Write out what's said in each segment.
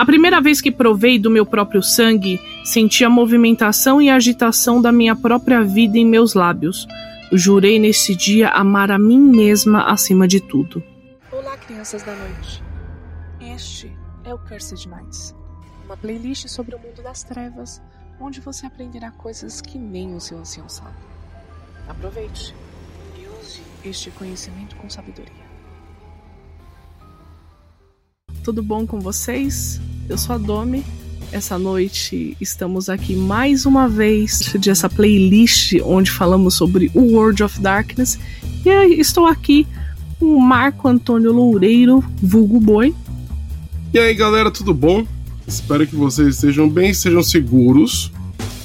A primeira vez que provei do meu próprio sangue, senti a movimentação e agitação da minha própria vida em meus lábios. Jurei nesse dia amar a mim mesma acima de tudo. Olá, crianças da noite. Este é o Cursed Minds, uma playlist sobre o mundo das trevas, onde você aprenderá coisas que nem o seu ancião sabe. Aproveite e use este conhecimento com sabedoria. Tudo bom com vocês? Eu sou a Domi. Essa noite estamos aqui mais uma vez de essa playlist onde falamos sobre o World of Darkness. E estou aqui com o Marco Antônio Loureiro, vulgo Boi. E aí galera, tudo bom? Espero que vocês estejam bem, sejam seguros.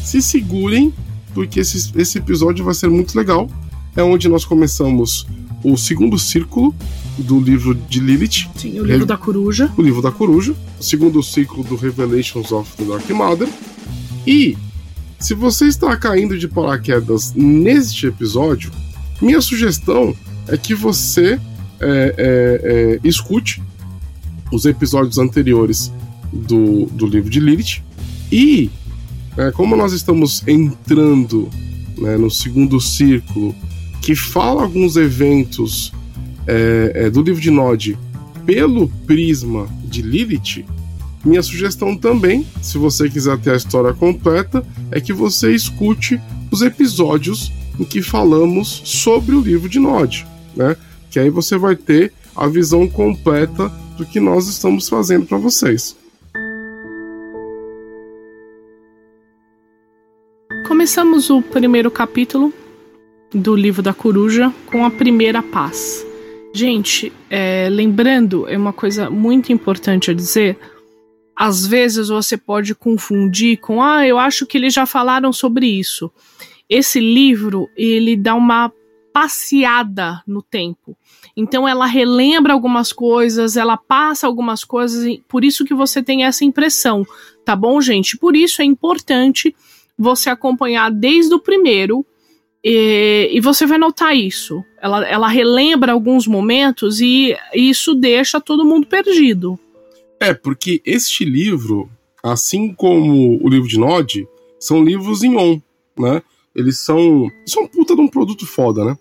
Se segurem, porque esse, esse episódio vai ser muito legal. É onde nós começamos o segundo círculo do livro de Lilith. Sim, o livro Re... da coruja. O livro da coruja. O segundo ciclo do Revelations of the Dark Mother. E se você está caindo de paraquedas neste episódio, minha sugestão é que você é, é, é, escute os episódios anteriores do, do livro de Lilith. E, é, como nós estamos entrando né, no segundo círculo, que fala alguns eventos é, é, do livro de Nod pelo prisma de Lilith, minha sugestão também, se você quiser ter a história completa, é que você escute os episódios em que falamos sobre o livro de Nod, né? Que aí você vai ter a visão completa do que nós estamos fazendo para vocês. Começamos o primeiro capítulo do livro da coruja com a primeira paz. Gente, é, lembrando, é uma coisa muito importante a dizer. Às vezes você pode confundir com, ah, eu acho que eles já falaram sobre isso. Esse livro, ele dá uma passeada no tempo. Então ela relembra algumas coisas, ela passa algumas coisas, por isso que você tem essa impressão, tá bom, gente? Por isso é importante você acompanhar desde o primeiro e, e, você vai notar isso. Ela, ela relembra alguns momentos e isso deixa todo mundo perdido. É, porque este livro, assim como o livro de Nod, são livros em on, né? Eles são. São um puta de um produto foda, né?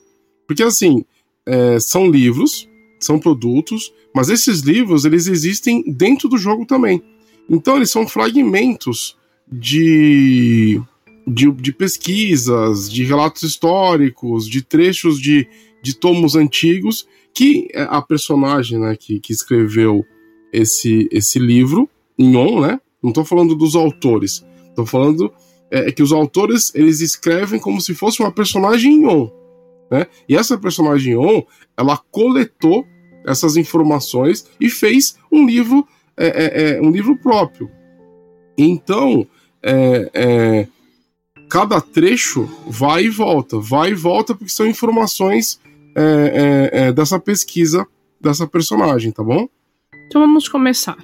Porque assim, é, são livros, são produtos, mas esses livros eles existem dentro do jogo também. Então eles são fragmentos de de, de pesquisas, de relatos históricos, de trechos de, de tomos antigos que é, a personagem né, que, que escreveu esse, esse livro, em on, né? Não estou falando dos autores, estou falando é, é, que os autores eles escrevem como se fosse uma personagem em on, né? E essa personagem on, ela coletou essas informações e fez um livro, é, é, é um livro próprio. Então, é, cada trecho vai e volta, vai e volta, porque são informações é, é, é, dessa pesquisa dessa personagem, tá bom? Então vamos começar.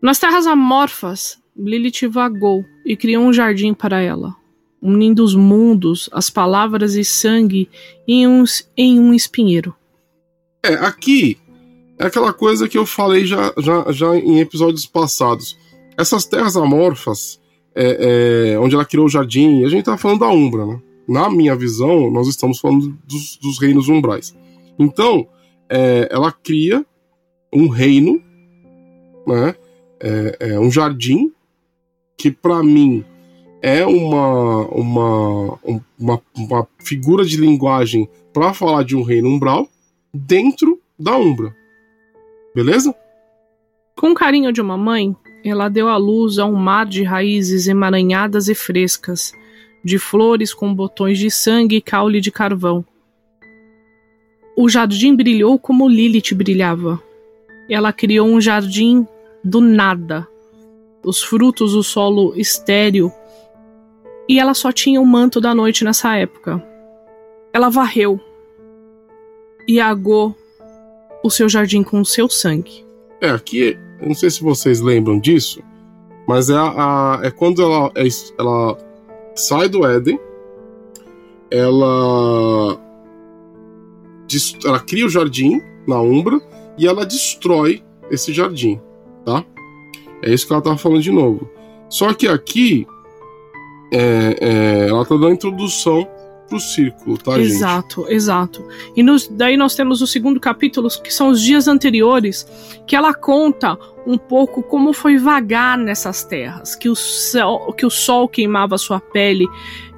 Nas terras amorfas, Lilith vagou e criou um jardim para ela, unindo os mundos, as palavras e sangue em um, em um espinheiro. É, aqui é aquela coisa que eu falei já, já, já em episódios passados. Essas terras amorfas, é, é, onde ela criou o jardim, a gente tá falando da Umbra, né? Na minha visão, nós estamos falando dos, dos reinos umbrais. Então, é, ela cria um reino, né? É, é um que para mim é uma, uma, uma, uma figura de linguagem para falar de um reino umbral dentro da Umbra. Beleza? Com carinho de uma mãe, ela deu à luz a um mar de raízes emaranhadas e frescas, de flores com botões de sangue e caule de carvão. O jardim brilhou como Lilith brilhava. Ela criou um jardim do nada. Os frutos, o solo estéril. E ela só tinha o manto da noite nessa época. Ela varreu e agou o seu jardim com o seu sangue. É, aqui eu não sei se vocês lembram disso, mas é, a, é quando ela, é, ela sai do Éden, ela, ela cria o jardim na Umbra e ela destrói esse jardim, tá? É isso que ela tá falando de novo. Só que aqui é, é, ela tá dando a introdução pro círculo, tá, exato, gente? Exato, exato. E nos, daí nós temos o segundo capítulo, que são os dias anteriores, que ela conta um pouco como foi vagar nessas terras, que o, sol, que o sol queimava sua pele,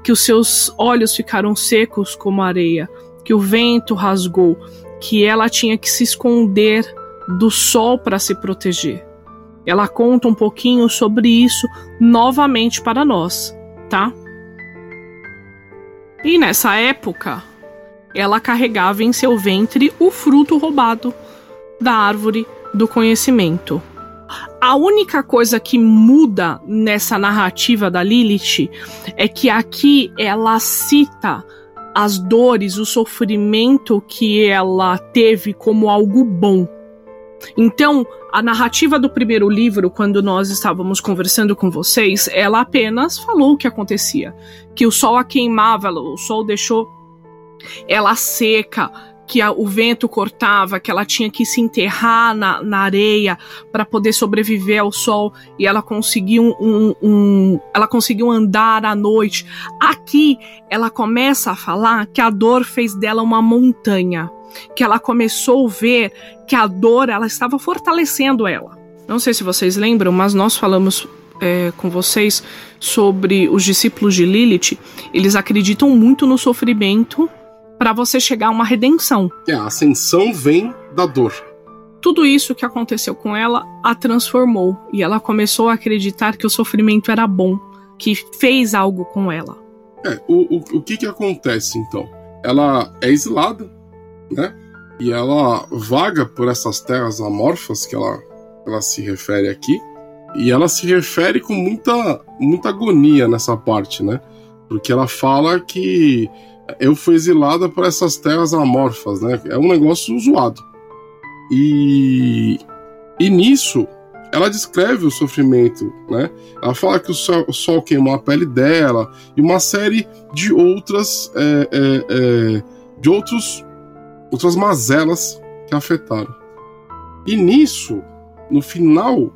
que os seus olhos ficaram secos como areia, que o vento rasgou, que ela tinha que se esconder do sol para se proteger. Ela conta um pouquinho sobre isso novamente para nós, tá? E nessa época, ela carregava em seu ventre o fruto roubado da árvore do conhecimento. A única coisa que muda nessa narrativa da Lilith é que aqui ela cita as dores, o sofrimento que ela teve como algo bom. Então, a narrativa do primeiro livro, quando nós estávamos conversando com vocês, ela apenas falou o que acontecia. Que o sol a queimava, o sol deixou ela seca, que a, o vento cortava, que ela tinha que se enterrar na, na areia para poder sobreviver ao sol e ela conseguiu um, um, ela conseguiu andar à noite. Aqui ela começa a falar que a dor fez dela uma montanha, que ela começou a ver que a dor ela estava fortalecendo ela. Não sei se vocês lembram, mas nós falamos é, com vocês sobre os discípulos de Lilith. Eles acreditam muito no sofrimento para você chegar a uma redenção. É, a ascensão vem da dor. Tudo isso que aconteceu com ela a transformou e ela começou a acreditar que o sofrimento era bom, que fez algo com ela. É, o, o, o que que acontece então? Ela é exilada, né? E ela vaga por essas terras amorfas que ela, ela se refere aqui. E ela se refere com muita, muita agonia nessa parte, né? Porque ela fala que eu fui exilada por essas terras amorfas, né? É um negócio zoado. E, e nisso, ela descreve o sofrimento, né? Ela fala que o sol, o sol queimou a pele dela e uma série de outras, é, é, é, de outros, outras mazelas que afetaram. E nisso, no final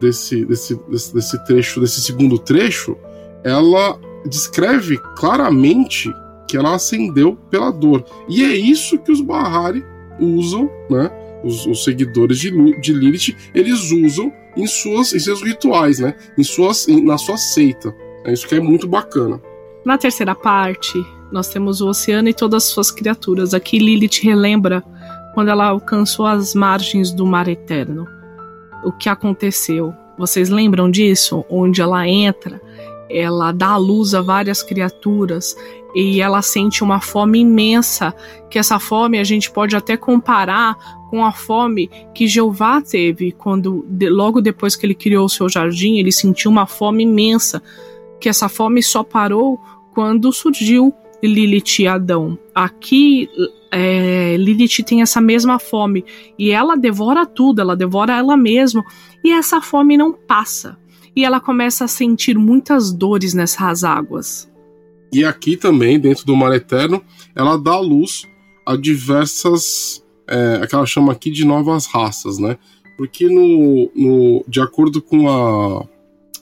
desse, desse, desse, desse trecho, desse segundo trecho, ela descreve claramente que ela acendeu pela dor. E é isso que os Bahari usam, né? Os, os seguidores de, de Lilith, eles usam em, suas, em seus rituais, né? Em suas, em, na sua seita. É isso que é muito bacana. Na terceira parte, nós temos o oceano e todas as suas criaturas. Aqui Lilith relembra quando ela alcançou as margens do mar eterno. O que aconteceu? Vocês lembram disso? Onde ela entra, ela dá à luz a várias criaturas, e ela sente uma fome imensa, que essa fome a gente pode até comparar com a fome que Jeová teve quando de, logo depois que ele criou o seu jardim, ele sentiu uma fome imensa, que essa fome só parou quando surgiu Lilith e Adão. Aqui é, Lilith tem essa mesma fome e ela devora tudo, ela devora ela mesma e essa fome não passa. E ela começa a sentir muitas dores nessas águas. E aqui também, dentro do Mar Eterno, ela dá luz a diversas. É, a que ela chama aqui de novas raças, né? Porque no, no, de acordo com a.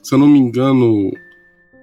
Se eu não me engano,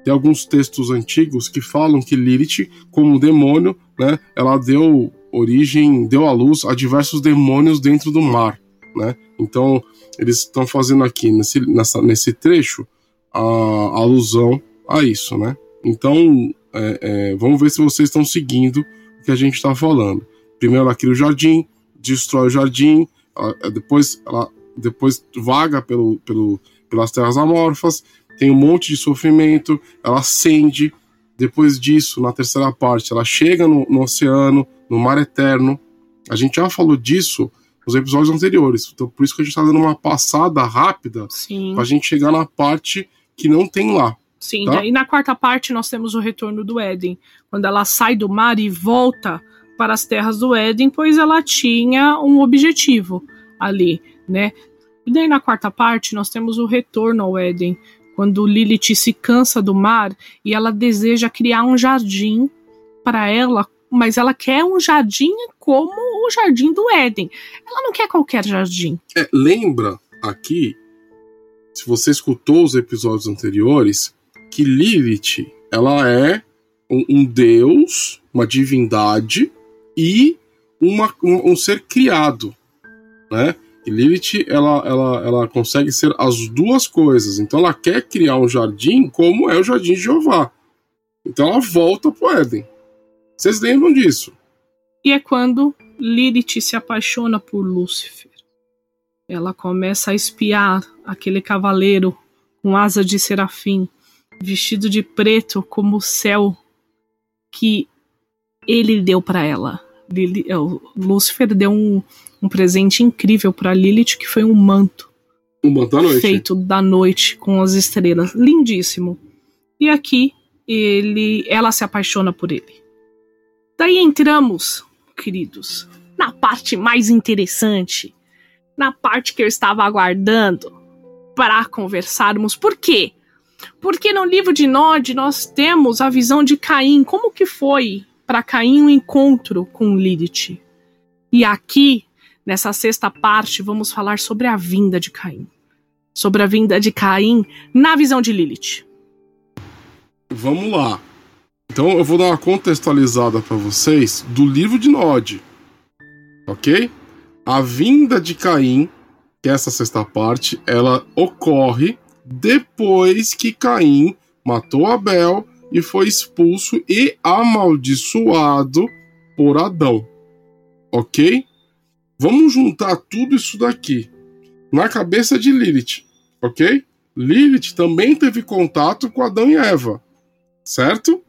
tem alguns textos antigos que falam que Lilith, como demônio, né, ela deu origem, deu à luz a diversos demônios dentro do mar, né? Então, eles estão fazendo aqui nesse, nessa, nesse trecho a, a alusão a isso, né? Então, é, é, vamos ver se vocês estão seguindo o que a gente está falando. Primeiro ela cria o jardim, destrói o jardim, ela, é, depois ela depois vaga pelo, pelo, pelas terras amorfas, tem um monte de sofrimento, ela acende. Depois disso, na terceira parte, ela chega no, no oceano, no mar eterno. A gente já falou disso nos episódios anteriores, então por isso que a gente está dando uma passada rápida para a gente chegar na parte que não tem lá. Sim, tá? e na quarta parte nós temos o retorno do Éden, quando ela sai do mar e volta para as terras do Éden, pois ela tinha um objetivo ali, né? E daí na quarta parte nós temos o retorno ao Éden, quando Lilith se cansa do mar e ela deseja criar um jardim para ela, mas ela quer um jardim como o jardim do Éden. Ela não quer qualquer jardim. É, lembra aqui se você escutou os episódios anteriores, que Lilith ela é um, um deus, uma divindade e uma, um, um, ser criado, né? Lilith ela, ela, ela consegue ser as duas coisas. Então ela quer criar um jardim como é o jardim de Jeová. Então ela volta pro Éden. Vocês lembram disso? E é quando Lilith se apaixona por Lúcifer. Ela começa a espiar aquele cavaleiro com asa de serafim, vestido de preto como o céu que ele deu para ela. É, Lúcifer deu um, um presente incrível para Lilith, que foi um manto. Um manto da noite. Feito da noite com as estrelas. Lindíssimo. E aqui ele, ela se apaixona por ele. Daí entramos, queridos, na parte mais interessante, na parte que eu estava aguardando para conversarmos. Por quê? Porque no livro de Nod nós temos a visão de Caim, como que foi para Caim um encontro com Lilith. E aqui, nessa sexta parte, vamos falar sobre a vinda de Caim. Sobre a vinda de Caim na visão de Lilith. Vamos lá. Então eu vou dar uma contextualizada para vocês do livro de Nod. Ok? A vinda de Caim, que é essa sexta parte, ela ocorre depois que Caim matou Abel e foi expulso e amaldiçoado por Adão. Ok? Vamos juntar tudo isso daqui na cabeça de Lilith, ok? Lilith também teve contato com Adão e Eva, certo?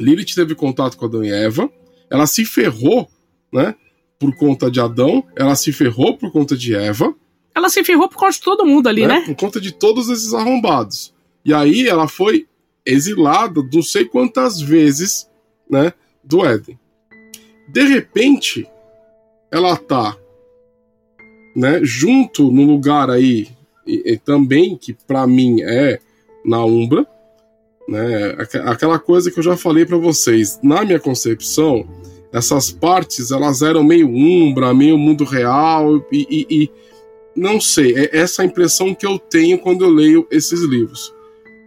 Lilith teve contato com Adão e Eva, ela se ferrou, né? Por conta de Adão, ela se ferrou por conta de Eva, ela se ferrou por conta de todo mundo ali, né? né? Por conta de todos esses arrombados. E aí ela foi exilada não sei quantas vezes, né, do Éden. De repente, ela tá, né, junto no lugar aí e, e também que para mim é na Umbra, né? Aquela coisa que eu já falei para vocês, na minha concepção, essas partes elas eram meio Umbra, meio mundo real e, e, e não sei, é essa a impressão que eu tenho quando eu leio esses livros.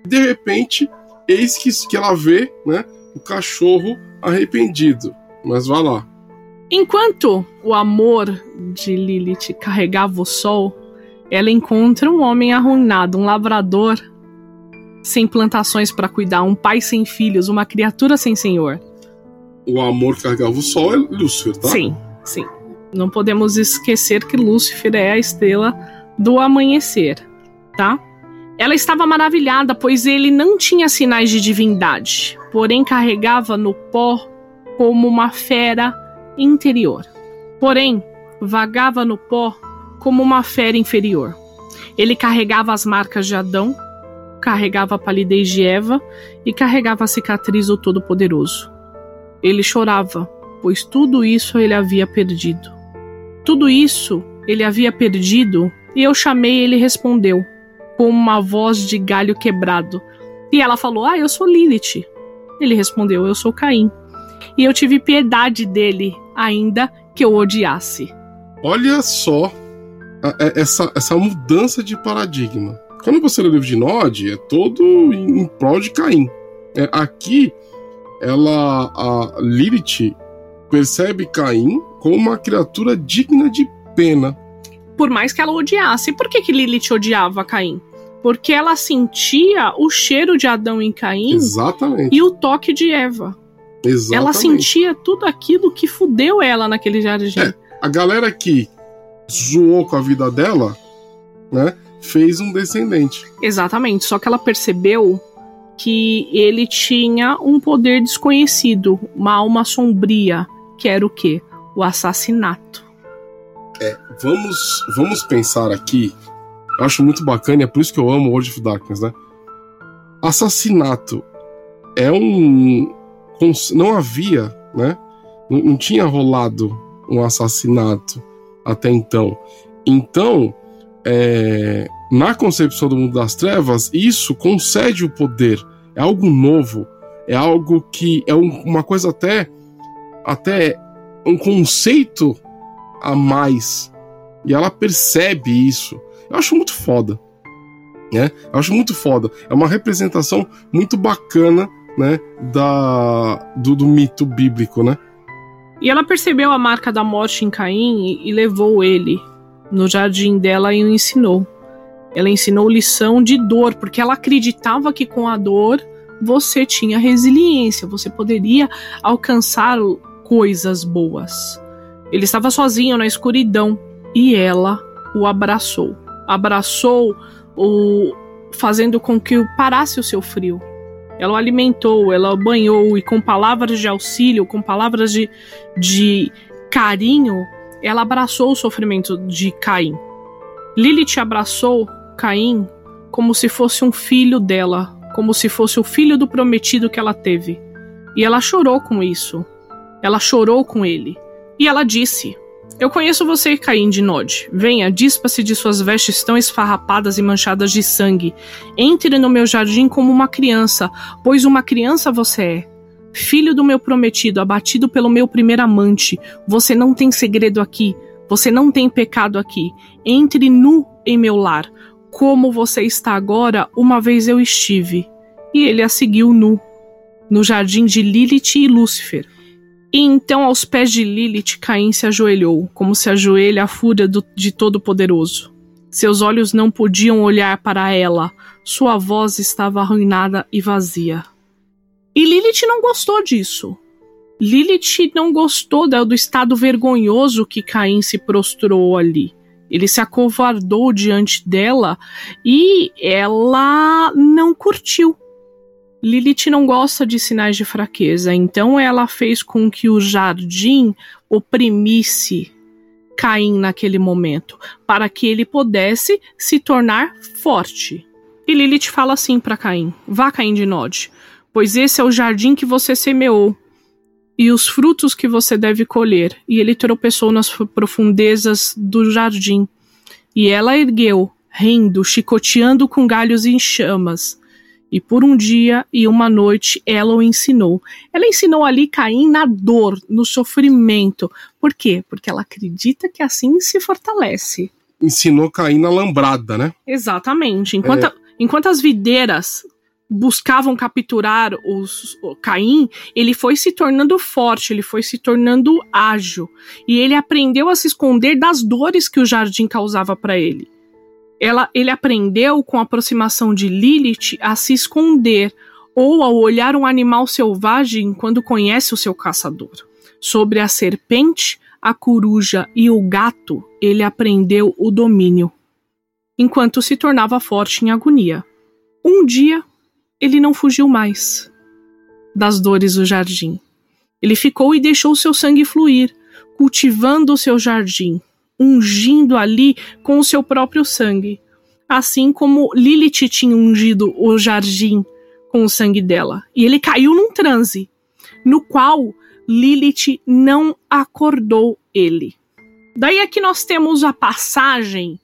De repente, eis que, que ela vê, né, o cachorro arrependido. Mas vá lá. Enquanto o amor de Lilith carregava o sol, ela encontra um homem arruinado, um lavrador sem plantações para cuidar, um pai sem filhos, uma criatura sem senhor. O amor carregava o sol é Lúcifer, tá? Sim, sim. Não podemos esquecer que Lúcifer é a estrela do amanhecer, tá? Ela estava maravilhada, pois ele não tinha sinais de divindade, porém carregava no pó como uma fera interior. Porém, vagava no pó como uma fera inferior. Ele carregava as marcas de Adão, carregava a palidez de Eva e carregava a cicatriz do Todo-Poderoso. Ele chorava, pois tudo isso ele havia perdido. Tudo isso ele havia perdido e eu chamei e ele respondeu, com uma voz de galho quebrado. E ela falou: Ah, eu sou Lilith. Ele respondeu: Eu sou Caim. E eu tive piedade dele, ainda que eu odiasse. Olha só é, essa, essa mudança de paradigma. Quando você lê o livro de Nod, é todo em prol de Caim. É, aqui, ela, a Lilith percebe Caim como uma criatura digna de pena. Por mais que ela odiasse. Por que, que Lilith odiava Caim? Porque ela sentia o cheiro de Adão em Caim Exatamente. e o toque de Eva. Exatamente. Ela sentia tudo aquilo que fudeu ela naquele jardim. É, a galera que zoou com a vida dela, né, fez um descendente. Exatamente. Só que ela percebeu que ele tinha um poder desconhecido, uma alma sombria, que era o quê? o assassinato. É, vamos, vamos pensar aqui. Eu acho muito bacana, é por isso que eu amo World of Darkness, né? Assassinato é um. Não havia, né? Não, não tinha rolado um assassinato até então. Então, é, na concepção do mundo das trevas, isso concede o poder. É algo novo. É algo que é um, uma coisa até, até um conceito a mais. E ela percebe isso. Eu acho muito foda. Né? Eu acho muito foda. É uma representação muito bacana né, da, do, do mito bíblico, né? E ela percebeu a marca da morte em Caim e, levou ele no jardim dela e o ensinou. Ela ensinou lição de dor, porque ela acreditava que com a dor você tinha resiliência, você poderia alcançar coisas boas. Ele estava sozinho na escuridão e ela o abraçou. Abraçou o fazendo com que parasse o seu frio. Ela o alimentou, ela o banhou e com palavras de auxílio, com palavras de, de carinho, ela abraçou o sofrimento de Caim. Lilith abraçou Caim como se fosse um filho dela, como se fosse o filho do prometido que ela teve. E ela chorou com isso. Ela chorou com ele. E ela disse: Eu conheço você, Caim de Nod. Venha, dispa-se de suas vestes tão esfarrapadas e manchadas de sangue. Entre no meu jardim como uma criança, pois uma criança você é. Filho do meu prometido, abatido pelo meu primeiro amante, você não tem segredo aqui, você não tem pecado aqui. Entre nu em meu lar, como você está agora, uma vez eu estive. E ele a seguiu nu, no jardim de Lilith e Lúcifer. E então, aos pés de Lilith, Caim se ajoelhou, como se ajoelha a fúria do, de Todo-Poderoso. Seus olhos não podiam olhar para ela, sua voz estava arruinada e vazia. E Lilith não gostou disso. Lilith não gostou do estado vergonhoso que Caim se prostrou ali. Ele se acovardou diante dela e ela não curtiu. Lilith não gosta de sinais de fraqueza, então ela fez com que o jardim oprimisse Caim naquele momento, para que ele pudesse se tornar forte. E Lilith fala assim para Caim: Vá, Caim de Nod, pois esse é o jardim que você semeou e os frutos que você deve colher. E ele tropeçou nas profundezas do jardim. E ela ergueu, rindo, chicoteando com galhos em chamas. E por um dia e uma noite ela o ensinou. Ela ensinou ali Caim na dor, no sofrimento. Por quê? Porque ela acredita que assim se fortalece. Ensinou Caim na lambrada, né? Exatamente. Enquanto, é... enquanto as videiras buscavam capturar os, o Caim, ele foi se tornando forte, ele foi se tornando ágil e ele aprendeu a se esconder das dores que o jardim causava para ele. Ela, ele aprendeu com a aproximação de Lilith a se esconder ou ao olhar um animal selvagem quando conhece o seu caçador. Sobre a serpente, a coruja e o gato, ele aprendeu o domínio, enquanto se tornava forte em agonia. Um dia, ele não fugiu mais das dores do jardim. Ele ficou e deixou seu sangue fluir, cultivando o seu jardim, ungindo ali com o seu próprio sangue, assim como Lilith tinha ungido o jardim com o sangue dela. E ele caiu num transe, no qual Lilith não acordou ele. Daí que nós temos a passagem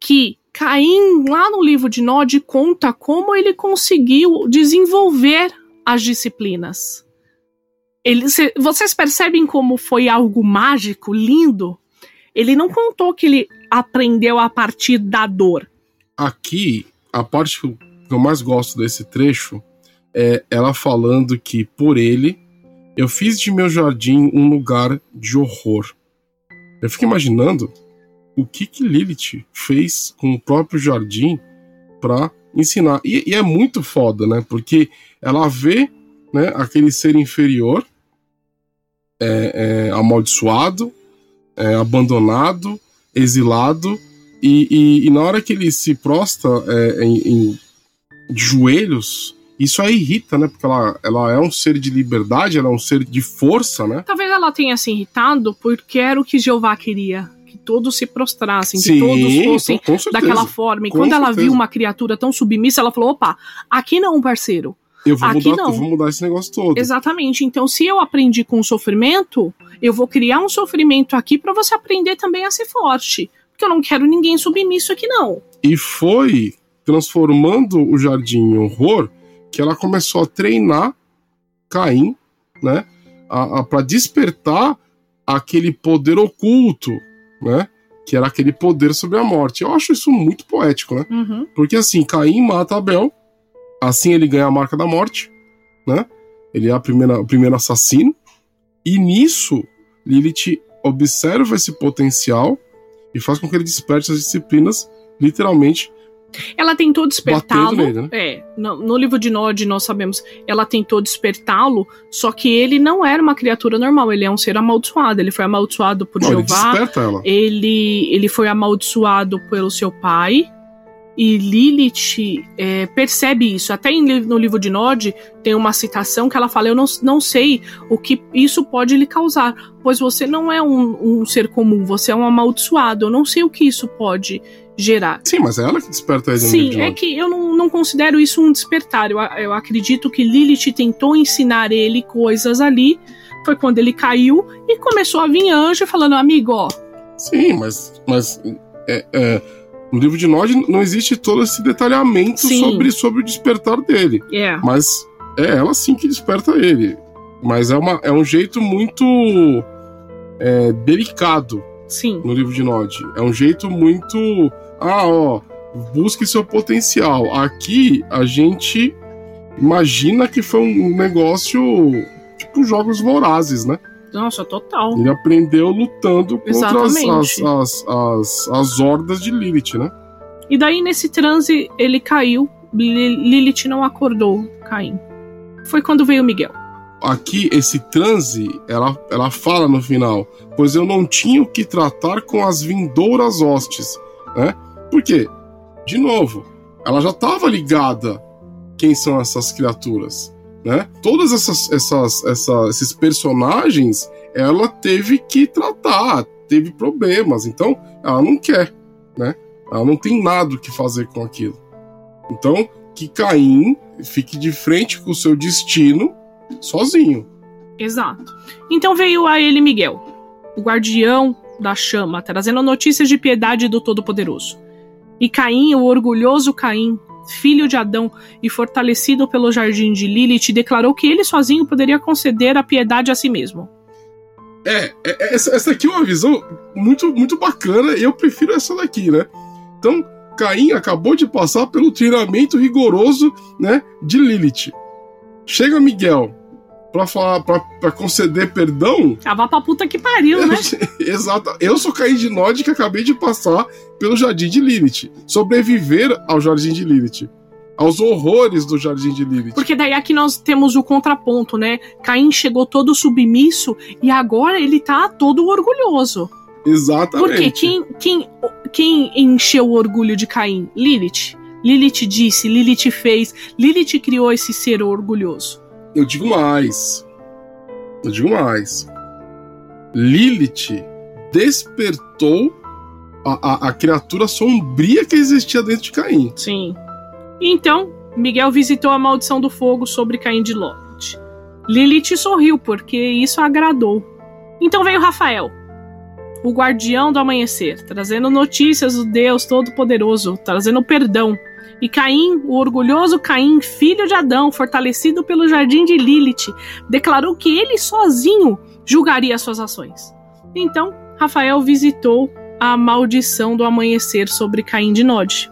que Caim, lá no livro de Nod, conta como ele conseguiu desenvolver as disciplinas. Ele, vocês percebem como foi algo mágico, lindo? Ele não contou que ele aprendeu a partir da dor. Aqui, a parte que eu mais gosto desse trecho é ela falando que, por ele, eu fiz de meu jardim um lugar de horror. Eu fico imaginando o que que Lilith fez com o próprio jardim para ensinar. E, e, é muito foda, né? Porque ela vê né, aquele ser inferior é, é, amaldiçoado, é, abandonado, exilado, e, e, e, na hora que ele se prostra é, em, em, de joelhos, isso aí irrita, né? Porque ela, ela é um ser de liberdade, ela é um ser de força, né? Talvez ela tenha se irritado porque era o que Jeová queria todos se prostrassem, Sim, que todos fossem daquela forma. E quando ela viu uma criatura tão submissa, ela falou: opa, aqui não, parceiro. Eu vou, Aqui mudar, não. eu vou mudar esse negócio todo. Exatamente. Então, se eu aprendi com o sofrimento, eu vou criar um sofrimento aqui para você aprender também a ser forte. Porque eu não quero ninguém submisso aqui, não. E foi transformando o jardim em horror que ela começou a treinar Caim, né? para despertar aquele poder oculto né? Que era aquele poder sobre a morte. Eu acho isso muito poético, né? Uhum. Porque assim, Caim mata Abel, assim ele ganha a marca da morte, né? Ele é a primeira, o primeiro assassino. E nisso, Lilith observa esse potencial e faz com que ele desperte as disciplinas, literalmente. Ela tentou despertá-lo. Né? É, no, no livro de Nod nós sabemos, ela tentou despertá-lo, só que ele não era uma criatura normal, ele é um ser amaldiçoado, ele foi amaldiçoado por Não, ele Jeová, desperta ela. ele, ele foi amaldiçoado pelo seu pai. E Lilith é, percebe isso. Até em no livro de Nod tem uma citação que ela fala: Eu não, não sei o que isso pode lhe causar, pois você não é um, um ser comum, você é um amaldiçoado. Eu não sei o que isso pode gerar. Sim, mas é ela que desperta ele no Sim, é que eu não, não considero isso um despertar. Eu, eu acredito que Lilith tentou ensinar ele coisas ali. Foi quando ele caiu e começou a vir anjo falando: Amigo, ó, Sim, mas, mas é, é, no livro de Nod não existe todo esse detalhamento Sim. sobre, sobre o despertar dele. é. Mas é ela sim que desperta ele. Mas é, uma, é um jeito muito é, delicado Sim. no livro de Nod. É um jeito muito. Ah, ó, busque seu potencial. Aqui a gente imagina que foi um negócio tipo jogos vorazes, né? Nossa, total. Ele aprendeu lutando contra as, as, as, as, as hordas de Lilith, né? E daí, nesse transe, ele caiu. Li- Lilith não acordou Caim. Foi quando veio Miguel. Aqui, esse transe, ela, ela fala no final, pois eu não tinha o que tratar com as vindouras hostes, né? Por quê? De novo, ela já estava ligada quem são essas criaturas, né? Todas essas, essas, essa- esses personagens, ela teve que tratar, teve problemas, então ela não quer, né? Ela não tem nada o que fazer com aquilo. Então, que Caim fique de frente com o seu destino sozinho. Exato. Então veio a ele Miguel, o guardião da chama, trazendo notícias de piedade do Todo-Poderoso. E Caim, o orgulhoso Caim, filho de Adão e fortalecido pelo jardim de Lilith, declarou que ele sozinho poderia conceder a piedade a si mesmo. É, é- é- essa, essa aqui é uma visão muito, muito bacana eu prefiro essa daqui, né? Então, Caim acabou de passar pelo treinamento rigoroso, né, de Lilith. Chega Miguel pra falar, pra, pra conceder perdão. Ah, vá pra puta que pariu, né? Exato. Eu sou Caim de Nod que acabei de passar pelo jardim de Lilith. Sobreviver ao jardim de Lilith. Aos horrores do jardim de Lilith. Porque daí aqui nós temos o contraponto, né? Caim chegou todo submisso e agora ele tá todo orgulhoso. Exatamente. Porque quem, quem, quem encheu o orgulho de Caim? Lilith. Lilith disse, Lilith fez, Lilith criou esse ser orgulhoso. Eu digo mais. Eu digo mais. Lilith despertou a, a, a criatura sombria que existia dentro de Caim. Sim. Então, Miguel visitou a maldição do fogo sobre Caim de Lot. Lilith sorriu, porque isso agradou. Então veio Rafael, o guardião do amanhecer, trazendo notícias do Deus Todo-Poderoso, trazendo perdão. E Caim, o orgulhoso Caim, filho de Adão, fortalecido pelo jardim de Lilith, declarou que ele sozinho julgaria suas ações. Então, Rafael visitou a maldição do amanhecer sobre Caim de Nod.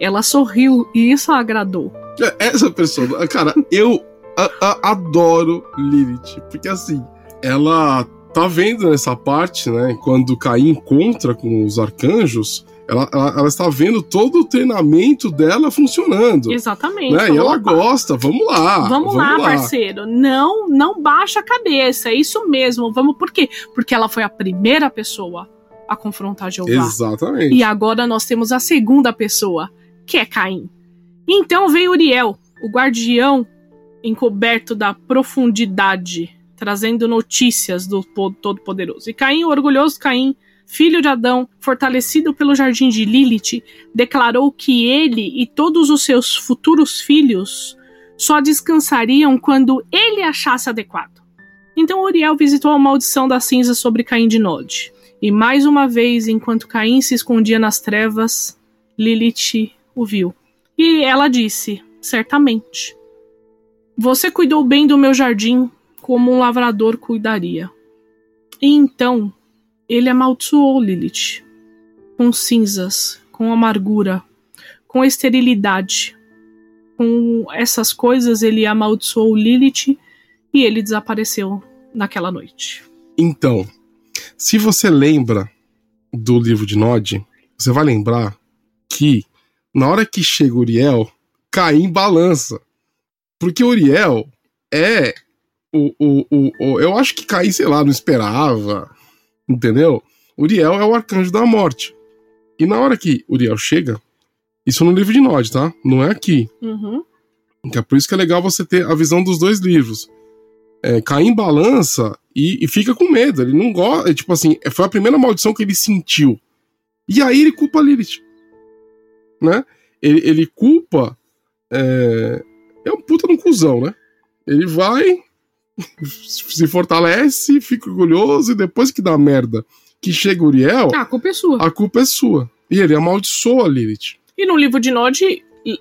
Ela sorriu e isso a agradou. Essa pessoa, cara, eu a- a- adoro Lilith, porque assim, ela tá vendo nessa parte, né? Quando Caim encontra com os arcanjos, ela, ela, ela está vendo todo o treinamento dela funcionando. Exatamente. Né? E ela "Opa, gosta, vamos lá. Vamos, lá, parceiro. Não, não baixa a cabeça. É isso mesmo. Vamos por quê? Porque ela foi a primeira pessoa a confrontar Jeová. Exatamente. E agora nós temos a segunda pessoa, que é Caim. Então veio Uriel, o guardião encoberto da profundidade, trazendo notícias do Po- Todo-Poderoso. E Caim, orgulhoso Caim, filho de Adão, fortalecido pelo jardim de Lilith, declarou que ele e todos os seus futuros filhos só descansariam quando ele achasse adequado. Então Uriel visitou a maldição da cinza sobre Caim de Nod. E mais uma vez, enquanto Caim se escondia nas trevas, Lilith o viu. E ela disse: Certamente. Você cuidou bem do meu jardim como um lavrador cuidaria. E então ele amaldiçoou Lilith. com cinzas, com amargura, com esterilidade. Com essas coisas, ele amaldiçoou Lilith e ele desapareceu naquela noite. Então, se você lembra do livro de Nod, você vai lembrar que na hora que chega Uriel, Caim balança. Porque Uriel é o, o, o, o, Eu acho que Caim, sei lá, não esperava. Entendeu? Uriel é o arcanjo da morte. E na hora que Uriel chega, isso no livro de Nod, tá? Não é aqui. Uhum. É por isso que é legal você ter a visão dos dois livros. É, Caim balança e, e, fica com medo. Ele não gosta. É, tipo assim, foi a primeira maldição que ele sentiu. E aí ele culpa Lilith. Né? Ele, ele culpa. É, é um puta um cuzão, né? Ele vai, se fortalece, fica orgulhoso e depois que dá merda que chega Uriel. Ah, a culpa é sua. A culpa é sua. E ele amaldiçoa Lilith. E no livro de Nod,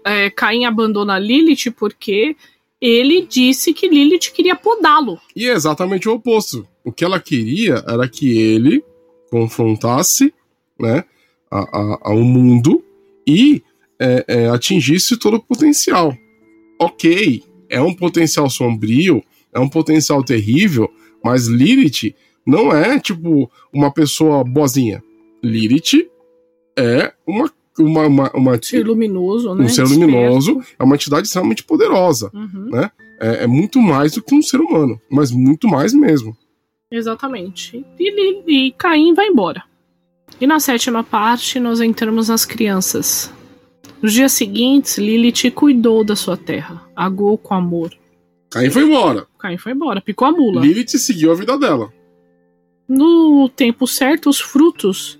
é, Caim abandona Lilith porque ele disse que Lilith queria podá-lo. E é exatamente o oposto. O que ela queria era que ele confrontasse né, a, a, ao mundo e é, é, atingisse todo o potencial. Ok, é um potencial sombrio, é um potencial terrível, mas Lilith não é tipo uma pessoa boazinha. Lilith é uma uma, uma, uma ser luminoso, né? Um ser luminoso é uma entidade extremamente poderosa, uhum. né? É, é, muito mais do que um ser humano, mas muito mais mesmo. Exatamente. E, e, e Caim vai embora. E na sétima parte nós entramos nas crianças. Nos dias seguintes, Lilith cuidou da sua terra, agou com amor. Caim foi embora. Caim foi embora, picou a mula. Lilith seguiu a vida dela. No tempo certo, os frutos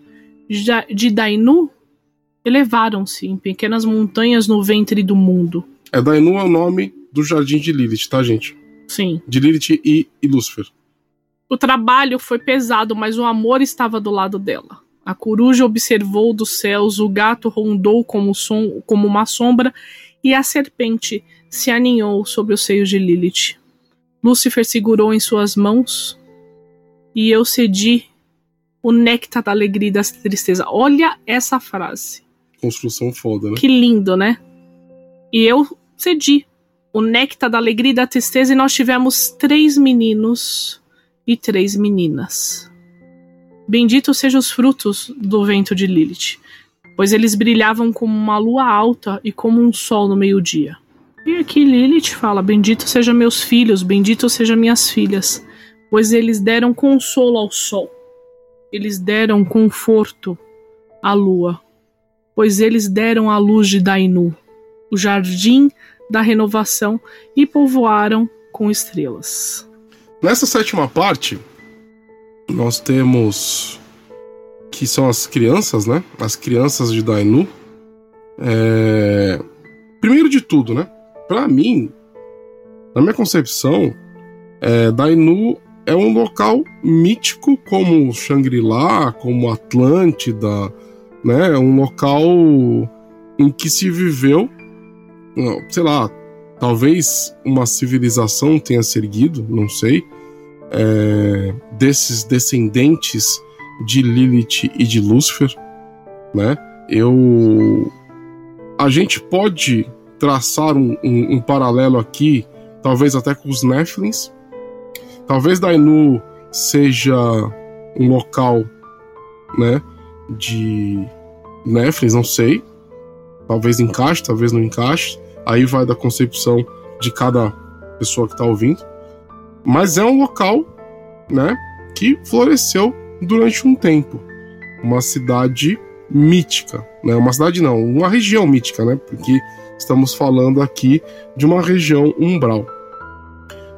de Dainu elevaram-se em pequenas montanhas no ventre do mundo. É Dainu é o nome do jardim de Lilith, tá, gente? Sim. De Lilith e, e Lúcifer. O trabalho foi pesado, mas o amor estava do lado dela. A coruja observou dos céus, o gato rondou como, som, como uma sombra e a serpente se aninhou sobre os seios de Lilith. Lúcifer segurou em suas mãos e eu cedi o néctar da alegria e da tristeza. Olha essa frase. Construção foda, né? Que lindo, né? E eu cedi o néctar da alegria e da tristeza e nós tivemos três meninos e três meninas. Benditos sejam os frutos do vento de Lilith, pois eles brilhavam como uma lua alta e como um sol no meio-dia. E aqui Lilith fala: Bendito sejam meus filhos, bendito sejam minhas filhas, pois eles deram consolo ao sol, eles deram conforto à lua, pois eles deram a luz de Dainu, o jardim da renovação, e povoaram com estrelas. Nessa sétima parte, nós temos que são as crianças, né? As crianças de Dainu. É... Primeiro de tudo, né? Para mim, na minha concepção, é, Dainu é um local mítico como Shangri-La, como Atlântida, né? É um local em que se viveu, sei lá, talvez uma civilização tenha se erguido, não sei, é, desses descendentes de Lilith e de Lúcifer, né? Eu, a gente pode traçar um, um, um paralelo aqui, talvez até com os Nephilims, Talvez Dainu seja um local, né, de Néflins, não sei. Talvez encaixe, talvez não encaixe. Aí vai da concepção de cada pessoa que está ouvindo. Mas é um local, né, que floresceu durante um tempo. Uma cidade mítica, né? Uma cidade não, uma região mítica, né? Porque estamos falando aqui de uma região umbral.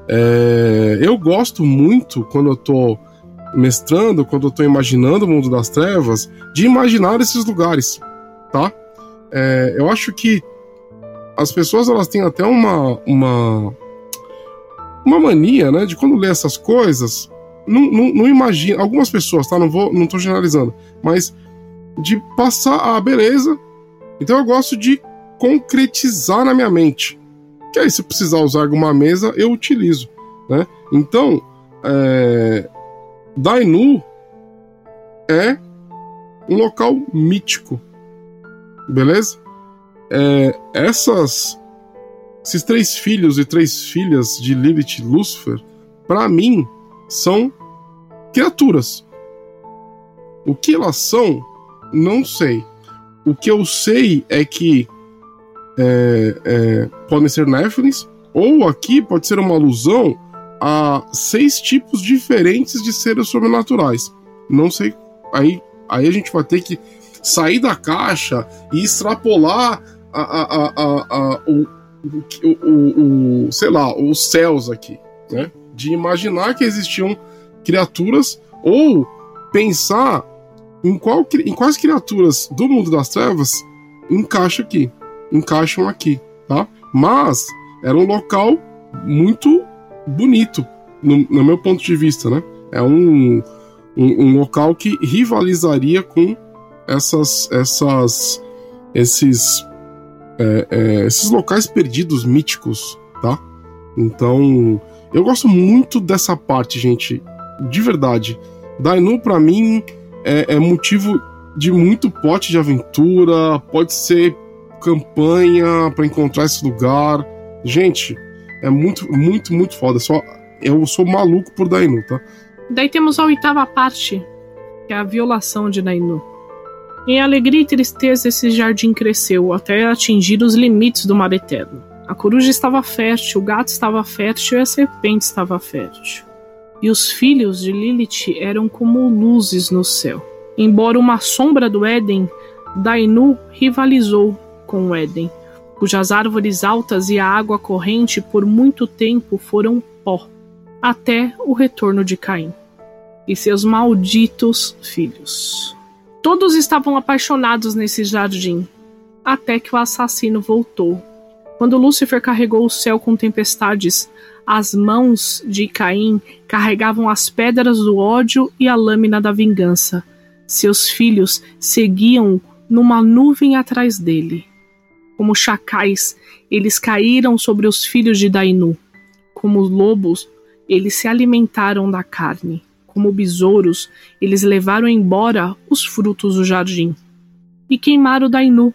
É, eu gosto muito quando eu tô mestrando, quando eu tô imaginando o mundo das trevas, de imaginar esses lugares, tá? É, eu acho que as pessoas elas têm até uma uma uma mania, né, de quando lê essas coisas, não, não, não imagina, algumas pessoas, tá? Não vou, não tô generalizando, mas de passar a beleza. Então eu gosto de concretizar na minha mente que aí se precisar usar alguma mesa, eu utilizo. Né? Então, é, Dainu é um local mítico. Beleza? É, essas esses três filhos e três filhas de Lilith e Lúcifer, para mim, são criaturas. O que elas são, não sei. O que eu sei é que é, é, podem ser Nephilims, ou aqui pode ser uma alusão a seis tipos diferentes de seres sobrenaturais. Não sei. Aí, aí a gente vai ter que sair da caixa e extrapolar a, a, a, o, o, o, sei lá, os céus aqui, né? De imaginar que existiam criaturas ou pensar em, qual, em quais criaturas do mundo das trevas encaixa aqui, encaixam aqui, tá? Mas era um local muito bonito, no, no meu ponto de vista, né? É um, um, um, local que rivalizaria com essas, essas, esses, é, é, esses locais perdidos míticos, tá? Então, eu gosto muito dessa parte, gente, de verdade. Dainu, para mim, é, é motivo de muito pote de aventura, pode ser campanha para encontrar esse lugar. Gente, é muito, muito, muito foda. Só, eu sou maluco por Dainu, tá? Daí temos a oitava parte, que é a violação de Dainu. Em alegria e tristeza, esse jardim cresceu até atingir os limites do mar eterno. A coruja estava fértil, o gato estava fértil e a serpente estava fértil. E os filhos de Lilith eram como luzes no céu. Embora uma sombra do Éden, Dainu rivalizou com o Éden cujas árvores altas e a água corrente por muito tempo foram pó, até o retorno de Caim e seus malditos filhos. Todos estavam apaixonados nesse jardim, até que o assassino voltou. Quando Lúcifer carregou o céu com tempestades, as mãos de Caim carregavam as pedras do ódio e a lâmina da vingança. Seus filhos seguiam numa nuvem atrás dele. Como chacais, eles caíram sobre os filhos de Dainu. Como lobos, eles se alimentaram da carne. Como besouros, eles levaram embora os frutos do jardim. E queimaram Dainu,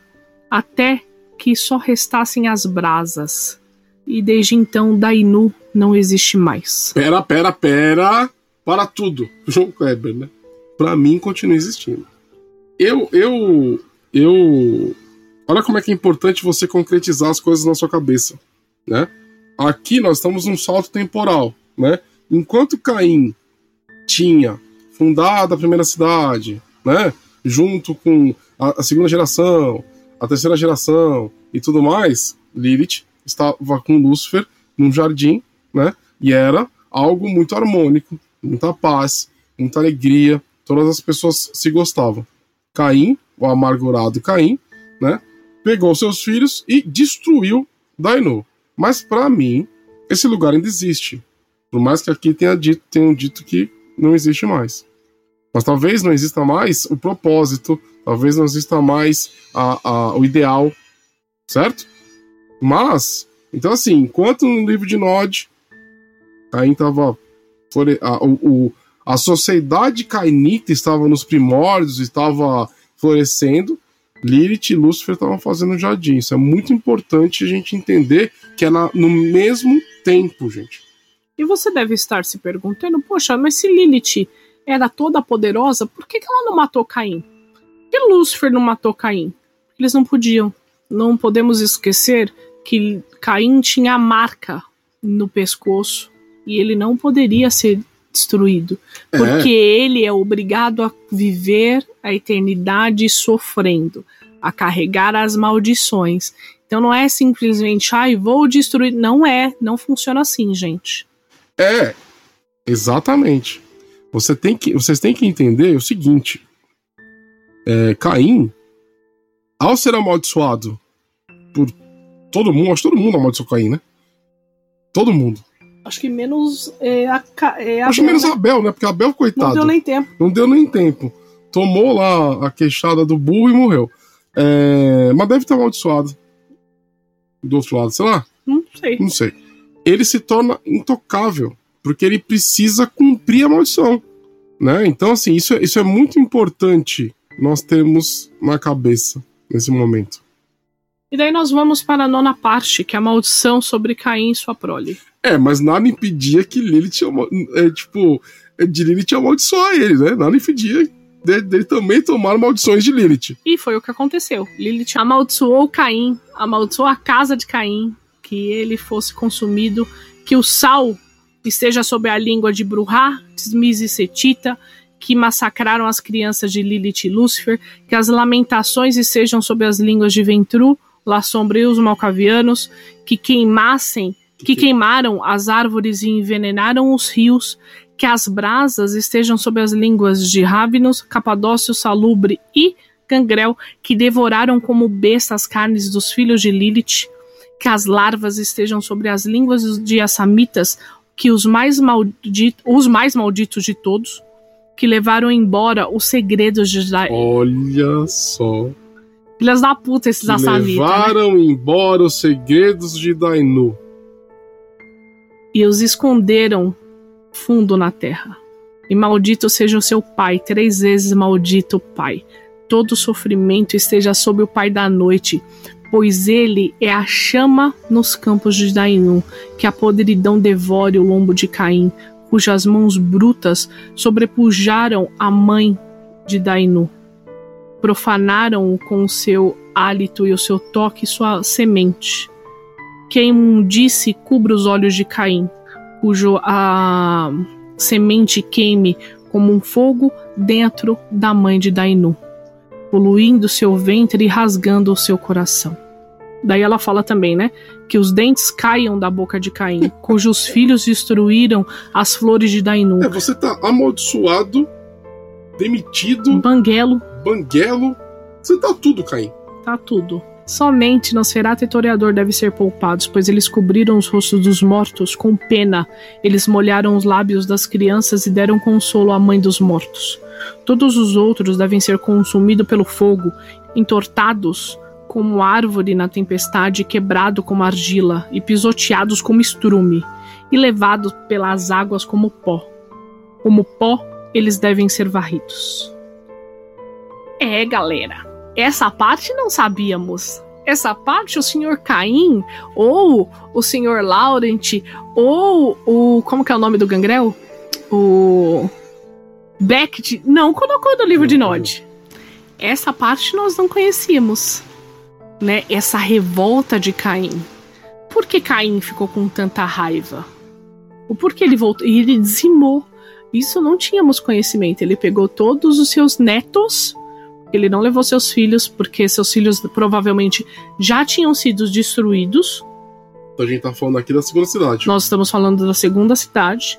até que só restassem as brasas. E desde então Dainu não existe mais. Pera, pera, pera. Para tudo. João Kleber, né? Pra mim continua existindo. Eu, eu, eu Olha como é que é importante você concretizar as coisas na sua cabeça, né? Aqui nós estamos num salto temporal, né? Enquanto Caim tinha fundado a primeira cidade, né? Junto com a, segunda geração, a terceira geração e tudo mais, Lilith estava com Lúcifer num jardim, né? E era algo muito harmônico, muita paz, muita alegria, todas as pessoas se gostavam. Caim, o amargurado Caim, né? Pegou seus filhos e destruiu Dainu. Mas para mim, esse lugar ainda existe. Por mais que aqui tenha dito, tenham dito que não existe mais. Mas talvez não exista mais o propósito, talvez não exista mais a, a, o ideal, certo? Mas, então assim, enquanto no livro de Nod, Caim estava. A, o, a sociedade cainita estava nos primórdios, estava florescendo, Lilith e Lúcifer estavam fazendo jardim. Isso é muito importante a gente entender que é no mesmo tempo, gente. E você deve estar se perguntando: poxa, mas se Lilith era toda poderosa, por que, que ela não matou Caim? Por que Lúcifer não matou Caim? Eles não podiam. Não podemos esquecer que Caim tinha a marca no pescoço e ele não poderia ser destruído, é. porque ele é obrigado a viver a eternidade sofrendo, a carregar as maldições. Então não é simplesmente, ai, vou destruir. Não é, não funciona assim, gente. É, exatamente. Você tem que, vocês têm que entender o seguinte: é, Caim, ao ser amaldiçoado por todo mundo, acho que todo mundo amaldiçoou Caim, né? Todo mundo. Acho que menos é, a, é, Acho Abel, menos né? Abel, né? Porque Abel, coitado. Não deu nem tempo. Não deu nem tempo. Tomou lá a queixada do burro e morreu. É, mas deve estar amaldiçoado. Do outro lado, sei lá. Não sei. Não sei. Ele se torna intocável. Porque ele precisa cumprir a maldição. Né? Então, assim, isso, é, isso é muito importante nós temos na cabeça nesse momento. E daí nós vamos para a nona parte, que é a maldição sobre Caim e sua prole. É, mas nada impedia que Lilith, é, tipo, de Lilith amaldiçoar ele, né? Nada impedia dele também tomar maldições de Lilith. E foi o que aconteceu. Lilith amaldiçoou Caim, amaldiçoou a casa de Caim, que ele fosse consumido, que o sal esteja sobre a língua de Bruhá, Tismis e Setita, que massacraram as crianças de Lilith e Lúcifer, que as lamentações estejam sobre as línguas de Ventru, La Sombra e os Malcavianos, que queimassem, que queimaram as árvores e envenenaram os rios, que as brasas estejam sobre as línguas de Rávinos, Capadócio, Salubre e Gangrel, que devoraram como besta as carnes dos filhos de Lilith, que as larvas estejam sobre as línguas de Assamitas, que os mais, maldito, os mais malditos de todos, que levaram embora os segredos de Dainu. Olha só. Filhas da puta, esses Assamitas. Né? Levaram né? embora os segredos de Dainu. E os esconderam fundo na terra. E maldito seja o seu pai, três vezes maldito o pai. Todo sofrimento esteja sob o pai da noite, pois ele é a chama nos campos de Dainu, que a podridão devore o lombo de Caim, cujas mãos brutas sobrepujaram a mãe de Dainu. Profanaram-o com o seu hálito e o seu toque sua semente. Que a imundice cubra os olhos de Caim, cujo a semente queime como um fogo dentro da mãe de Dainu, poluindo seu ventre e rasgando o seu coração. Daí ela fala também, né? Que os dentes caiam da boca de Caim, cujos filhos destruíram as flores de Dainu. É, você tá amaldiçoado, demitido. Banguelo. Banguelo. Você tá tudo, Caim. Tá tudo. Somente Nosferatu e Toreador devem ser poupados, pois eles cobriram os rostos dos mortos com pena. Eles molharam os lábios das crianças e deram consolo à mãe dos mortos. Todos os outros devem ser consumidos pelo fogo, entortados como árvore na tempestade, quebrado como argila e pisoteados como estrume, e levados pelas águas como pó. Como pó, eles devem ser varridos. É, galera. Essa parte não sabíamos. Essa parte o senhor Caim, ou o senhor Laurent, ou o. Como que é o nome do gangrel? O. Beckett não colocou no livro de Nod. Essa parte nós não conhecíamos. Né? Essa revolta de Caim. Por que Caim ficou com tanta raiva? O porquê ele voltou? E ele dizimou. Isso não tínhamos conhecimento. Ele pegou todos os seus netos ele não levou seus filhos porque seus filhos provavelmente já tinham sido destruídos. Então a gente tá falando aqui da segunda cidade. Nós estamos falando da segunda cidade.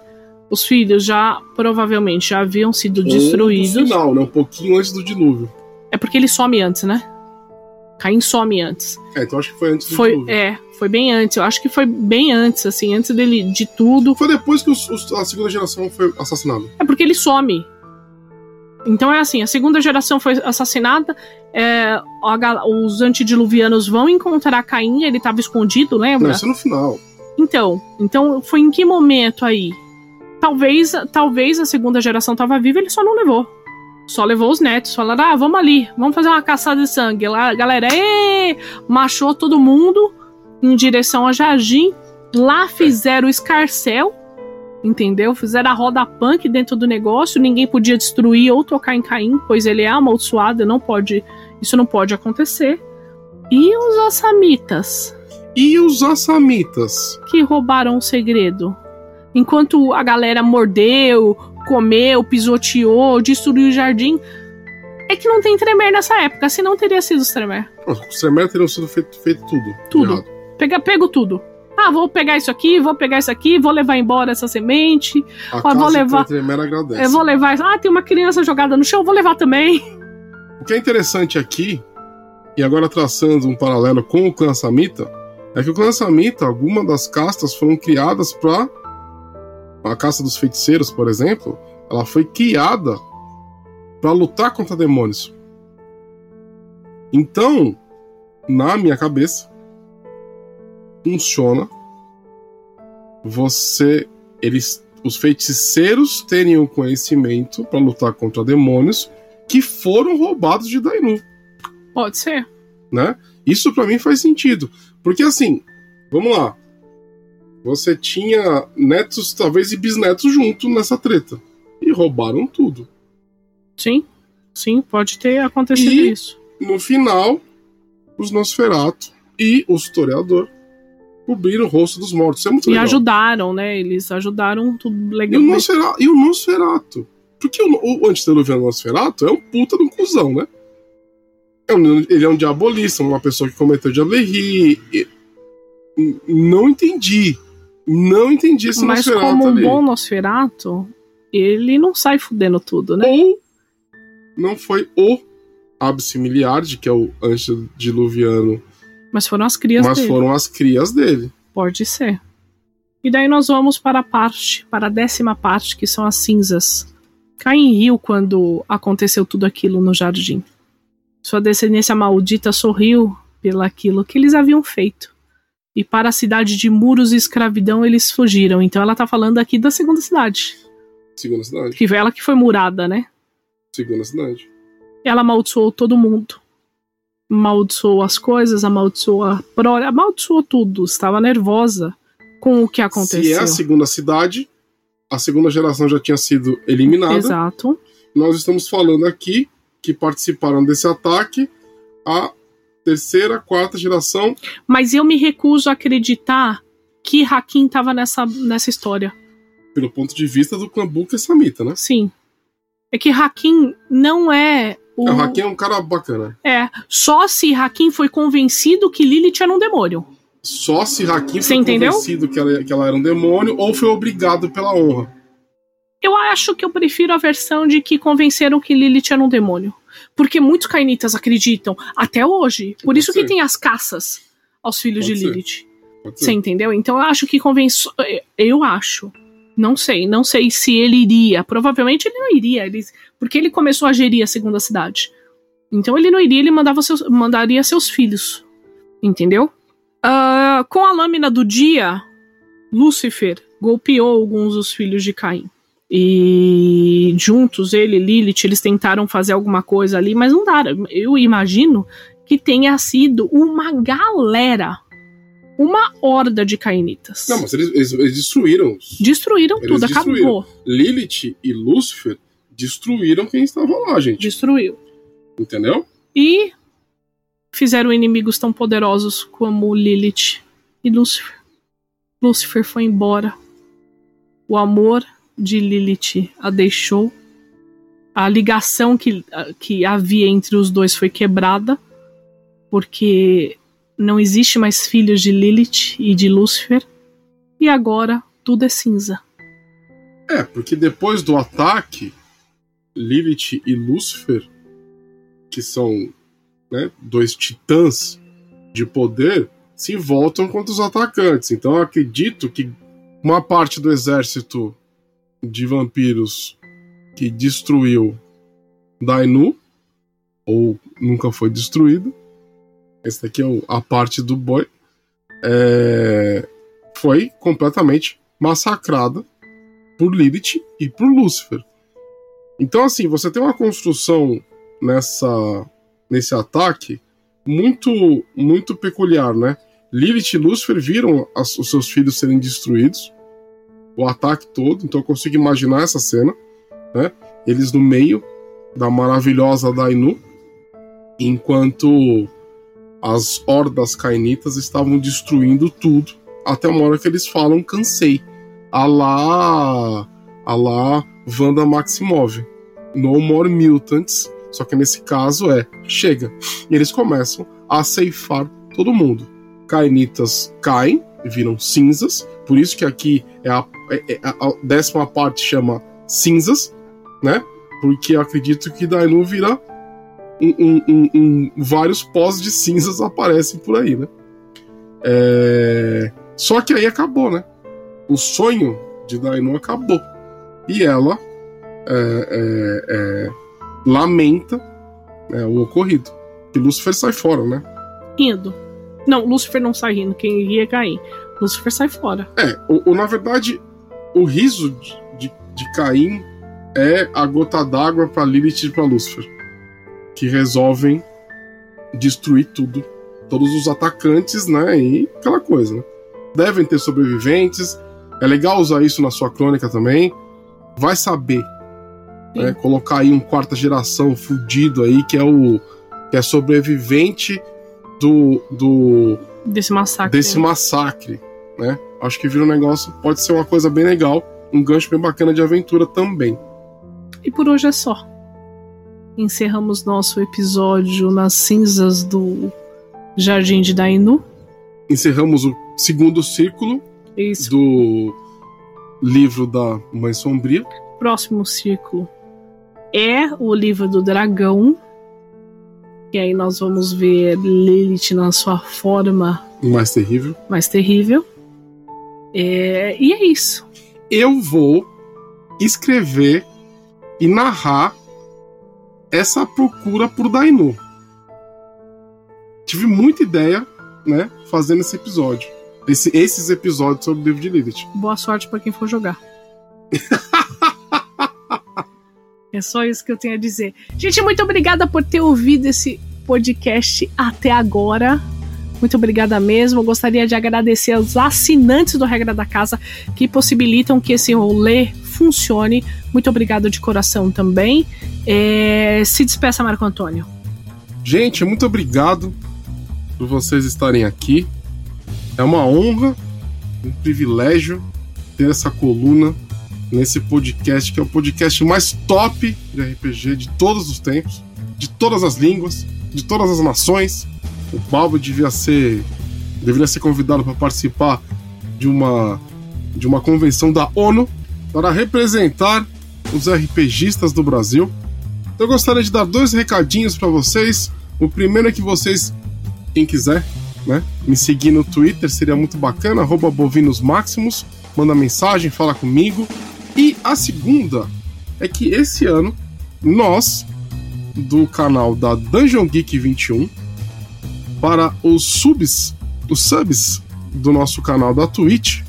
Os filhos já provavelmente já haviam sido Ou destruídos. No final, né? Um pouquinho antes do dilúvio. É porque ele some antes, né? Caim some antes. É, então acho que foi antes do foi, dilúvio. É, foi bem antes. Eu acho que foi bem antes, assim, antes dele de tudo. Foi depois que os, os, a segunda geração foi assassinada. É porque ele some. Então é assim, a segunda geração foi assassinada, é, a, os antediluvianos vão encontrar Caim, ele estava escondido, lembra? Não, isso é no final. Então, então foi em que momento aí? Talvez, talvez a segunda geração estava viva, ele só não levou. Só levou os netos, falaram: "Ah, vamos ali, vamos fazer uma caçada de sangue". Lá, galera, ê! machou todo mundo em direção a Jardim. Lá fizeram o escarcel entendeu? Fizeram a roda punk dentro do negócio, ninguém podia destruir ou tocar em Caim, pois ele é amaldiçoado, não pode, isso não pode acontecer. E os assamitas? E os assamitas? Que roubaram o segredo. Enquanto a galera mordeu, comeu, pisoteou, destruiu o jardim. É que não tem Tremer nessa época, senão teria sido os Tremer. Os Tremer teriam sido feito, feito tudo. Tudo. Pega, pego tudo. Ah, vou pegar isso aqui, vou pegar isso aqui, vou levar embora essa semente. A vou levar. Eu vou levar. Ah, tem uma criança jogada no chão, vou levar também. O que é interessante aqui, e agora traçando um paralelo com o clã Samita, é que o clã Samita, algumas das castas foram criadas para a caça dos feiticeiros, por exemplo, ela foi criada para lutar contra demônios. Então, na minha cabeça, funciona você eles os feiticeiros terem o conhecimento para lutar contra demônios que foram roubados de Dainu. Pode ser. Né? Isso para mim faz sentido. Porque assim, vamos lá. Você tinha netos, talvez, e bisnetos junto nessa treta. E roubaram tudo. Sim, sim, pode ter acontecido E- isso. No final, os Nosferatu e o historiador cobriram o rosto dos mortos. Isso é muito E legal. ajudaram, né? Eles ajudaram tudo E o, legal. Nosferatu, e o Nosferatu. Porque o, o antediluviano Nosferatu é um puta de um cuzão, né? É ele é um diabolista, uma pessoa que cometeu diablerie. e- e- Não entendi. Não entendi esse Mas como um ali. bom Nosferato, ele não sai fudendo tudo, né? Ou não foi o Absimiliard, que é o antediluviano, Mas foram as crias mas dele. foram as crias dele. Pode ser. E daí nós vamos para a parte, para a décima parte, que são as cinzas. Caim riu quando aconteceu tudo aquilo no jardim. Sua descendência maldita sorriu pelaquilo que eles haviam feito. E para a cidade de muros e escravidão eles fugiram. Então ela tá falando aqui da segunda cidade. Segunda cidade. Que foi ela que foi murada, né? Segunda cidade. Ela amaldiçoou todo mundo. Amaldiçoou as coisas, amaldiçoou a prole, amaldiçoou tudo. Estava nervosa com o que aconteceu. Se é a segunda cidade, a segunda geração já tinha sido eliminada. Exato. Nós estamos falando aqui que participaram desse ataque a terceira, quarta geração. Mas eu me recuso a acreditar que Hakim estava nessa, nessa história. Pelo ponto de vista do clã Buka e Samita, né? Sim. É que Hakim não é o. É, O Hakim é um cara bacana. É, só se Hakim foi convencido que Lilith era um demônio. Só se Hakim foi entendeu? convencido que ela, que ela era um demônio ou foi obrigado pela honra. Eu acho que eu prefiro a versão de que convenceram que Lilith era um demônio. Porque muitos cainitas acreditam, até hoje. Por Pode isso que ser. tem as caças aos filhos Pode de. Lilith. Você entendeu? Então eu acho que convenceu. Eu acho. Não sei. Não sei se ele iria. Provavelmente ele não iria. Ele, porque ele começou a gerir a segunda cidade. Então ele não iria, ele mandava seus, mandaria seus filhos. Entendeu? Ah, com a lâmina do dia, Lúcifer golpeou alguns dos filhos de Caim. E juntos, ele e Lilith, eles tentaram fazer alguma coisa ali, mas não deram. Eu imagino que tenha sido uma galera uma horda de cainitas. Não, mas eles, eles- eles destruíram. Destruíram Eles tudo, destruíram. acabou. Lilith e Lúcifer destruíram quem estava lá, gente. Destruiu. Entendeu? E fizeram inimigos tão poderosos como Lilith e Lúcifer. Lúcifer foi embora. O amor de Lilith a deixou. A ligação que, que havia entre os dois foi quebrada. Porque não existe mais filhos de Lilith e de Lúcifer. E agora tudo é cinza. É, porque depois do ataque, Lilith e Lúcifer, que são né, dois titãs de poder, se voltam contra os atacantes. Então eu acredito que uma parte do exército de vampiros que destruiu Dainu, ou nunca foi destruído, esse daqui é a parte do boi, é, foi completamente massacrada por Lilith e por Lúcifer. Então, assim, você tem uma construção nessa nesse ataque muito muito peculiar, né? Lilith e Lúcifer viram as- os seus filhos serem destruídos, o ataque todo, então eu consigo imaginar essa cena, né? Eles no meio da maravilhosa Dainu, enquanto as hordas cainitas estavam destruindo tudo, até uma hora que eles falam cansei a lá a lá Wanda Maximov. No More Mutants. Só que nesse caso é chega. E eles começam a ceifar todo mundo. Cainitas caem, viram cinzas. Por isso que aqui é a, é- é a, décima parte chama cinzas, né? Porque acredito que Dainu vira um, um- um- um- vários pós de cinzas aparecem por aí, né? É, Só que aí acabou, né? o sonho de Dainu acabou. E ela é, é, é, lamenta né, o ocorrido. E Lúcifer sai fora, né? Rindo. Não, Lúcifer não sai rindo. Quem ria é Caim. Lúcifer sai fora. É, o, o- na verdade, o riso de, de, de Caim é a gota d'água para Lilith e para Lúcifer. que resolvem destruir tudo. Todos os atacantes, né? E aquela coisa, né? Devem ter sobreviventes. É legal usar isso na sua crônica também. Vai saber. Né? Colocar aí um quarta geração fudido aí, que é o. que é sobrevivente do. do desse massacre. Desse massacre, né? Acho que vira um negócio, pode ser uma coisa bem legal, um gancho bem bacana de aventura também. E por hoje é só. Encerramos nosso episódio nas cinzas do Jardim de Dainu. Encerramos o segundo círculo Isso. do livro da Mãe Sombria. Próximo círculo é o livro do dragão. E aí nós vamos ver Lilith na sua forma mais terrível. Mais terrível. É, e é isso. Eu vou escrever e narrar essa procura por Dainu. Tive muita ideia, né, fazendo esse episódio. Esse, esses episódios sobre o livro de Lilith. Boa sorte para quem for jogar. é só isso que eu tenho a dizer. Gente, muito obrigada por ter ouvido esse podcast até agora. Muito obrigada mesmo. Eu gostaria de agradecer aos assinantes do Regra da Casa que possibilitam que esse rolê funcione. Muito obrigado de coração também. É... Se despeça, Marco Antônio. Gente, muito obrigado por vocês estarem aqui. É uma honra, um privilégio ter essa coluna nesse podcast, que é o podcast mais top de RPG de todos os tempos, de todas as línguas, de todas as nações o Balbo devia ser deveria ser convidado para participar de uma de uma convenção da ONU para representar os RPGistas do Brasil. Eu gostaria de dar dois recadinhos para vocês. O primeiro é que vocês, quem quiser, né, me seguir no Twitter seria muito bacana, arroba bovinosmaximus, manda mensagem, fala comigo. E a segunda é que esse ano nós, do canal da Dungeon Geek 21, para os subs, os subs do nosso canal da Twitch,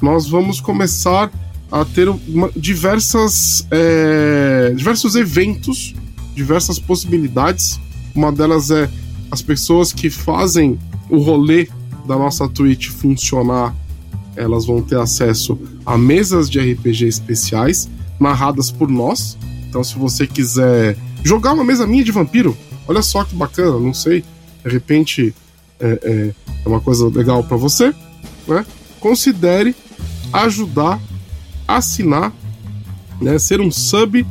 nós vamos começar a ter uma, diversas, é, diversos eventos, diversas possibilidades. Uma delas é as pessoas que fazem o rolê da nossa Twitch funcionar, elas vão ter acesso a mesas de RPG especiais narradas por nós. Então, se você quiser jogar uma mesa minha de vampiro, olha só que bacana, não sei de repente é, é, é uma coisa legal para você, né? Considere ajudar, assinar, né? Ser um sub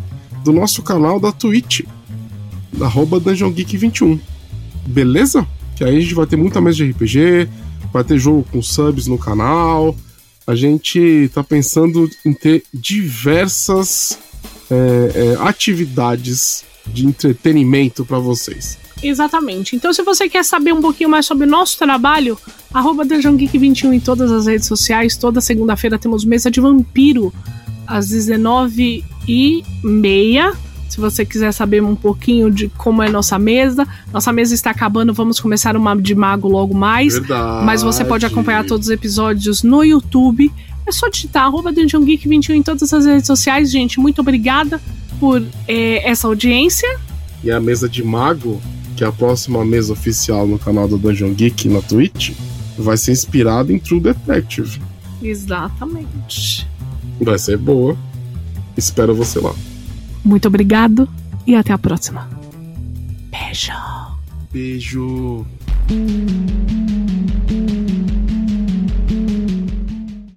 do nosso canal da Twitch, da Dungeon Geek 21. Beleza? Que aí a gente vai ter muita mesa de RPG, vai ter jogo com subs no canal. A gente tá pensando em ter diversas é, é, atividades de entretenimento para vocês. Exatamente. Então, se você quer saber um pouquinho mais sobre o nosso trabalho, arroba Geek21 em todas as redes sociais. Toda segunda-feira temos mesa de vampiro às 19h30. Se você quiser saber um pouquinho de como é nossa mesa, nossa mesa está acabando, vamos começar uma de mago logo mais. Verdade. Mas você pode acompanhar todos os episódios no YouTube. É só digitar arroba Geek21 em todas as redes sociais, gente. Muito obrigada por é, essa audiência. E a mesa de mago que a próxima mesa oficial no canal do Dungeon Geek na Twitch vai ser inspirada em True Detective. Exatamente. Vai ser boa. Espero você lá. Muito obrigado e até a próxima. Beijo. Beijo.